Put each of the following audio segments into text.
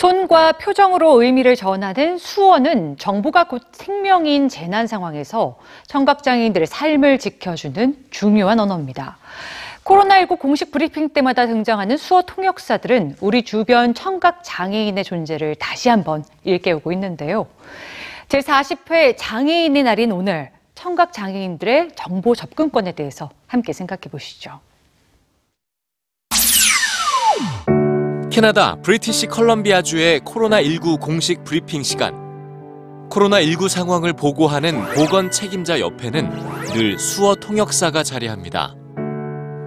사진과 표정으로 의미를 전하는 수어는 정보가 곧 생명인 재난 상황에서 청각장애인들의 삶을 지켜주는 중요한 언어입니다. 코로나19 공식 브리핑 때마다 등장하는 수어 통역사들은 우리 주변 청각장애인의 존재를 다시 한번 일깨우고 있는데요. 제40회 장애인의 날인 오늘 청각장애인들의 정보 접근권에 대해서 함께 생각해 보시죠. 캐나다 브리티시 컬럼비아주의 코로나19 공식 브리핑 시간. 코로나19 상황을 보고하는 보건 책임자 옆에는 늘 수어 통역사가 자리합니다.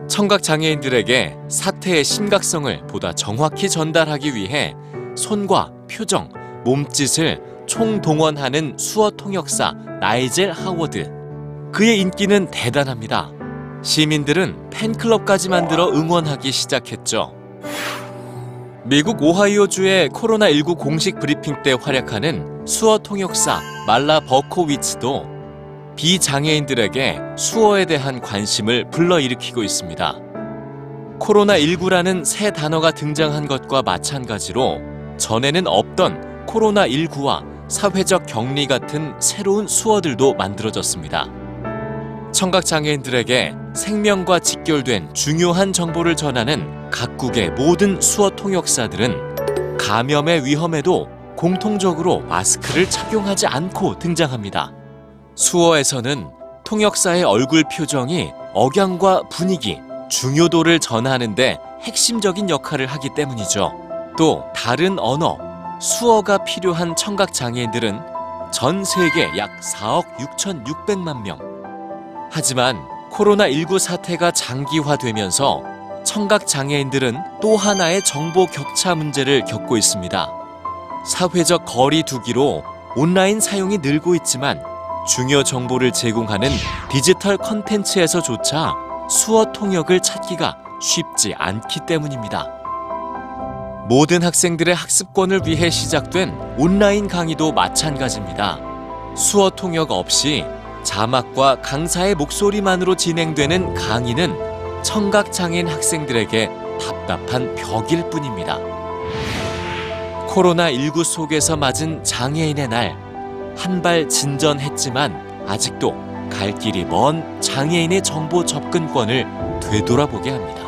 청각 장애인들에게 사태의 심각성을 보다 정확히 전달하기 위해 손과 표정, 몸짓을 총동원하는 수어 통역사 나이젤 하워드. 그의 인기는 대단합니다. 시민들은 팬클럽까지 만들어 응원하기 시작했죠. 미국 오하이오주의 코로나19 공식 브리핑 때 활약하는 수어 통역사 말라 버코위츠도 비장애인들에게 수어에 대한 관심을 불러일으키고 있습니다. 코로나19라는 새 단어가 등장한 것과 마찬가지로 전에는 없던 코로나19와 사회적 격리 같은 새로운 수어들도 만들어졌습니다. 청각장애인들에게 생명과 직결된 중요한 정보를 전하는 각국의 모든 수어 통역사들은 감염의 위험에도 공통적으로 마스크를 착용하지 않고 등장합니다. 수어에서는 통역사의 얼굴 표정이 억양과 분위기, 중요도를 전하는데 핵심적인 역할을 하기 때문이죠. 또 다른 언어, 수어가 필요한 청각 장애인들은 전 세계 약 4억 6,600만 명. 하지만 코로나19 사태가 장기화되면서 청각 장애인들은 또 하나의 정보 격차 문제를 겪고 있습니다. 사회적 거리 두기로 온라인 사용이 늘고 있지만 중요 정보를 제공하는 디지털 컨텐츠에서조차 수어 통역을 찾기가 쉽지 않기 때문입니다. 모든 학생들의 학습권을 위해 시작된 온라인 강의도 마찬가지입니다. 수어 통역 없이 자막과 강사의 목소리만으로 진행되는 강의는 청각장애인 학생들에게 답답한 벽일 뿐입니다. 코로나19 속에서 맞은 장애인의 날, 한 발 진전했지만 아직도 갈 길이 먼 장애인의 정보 접근권을 되돌아보게 합니다.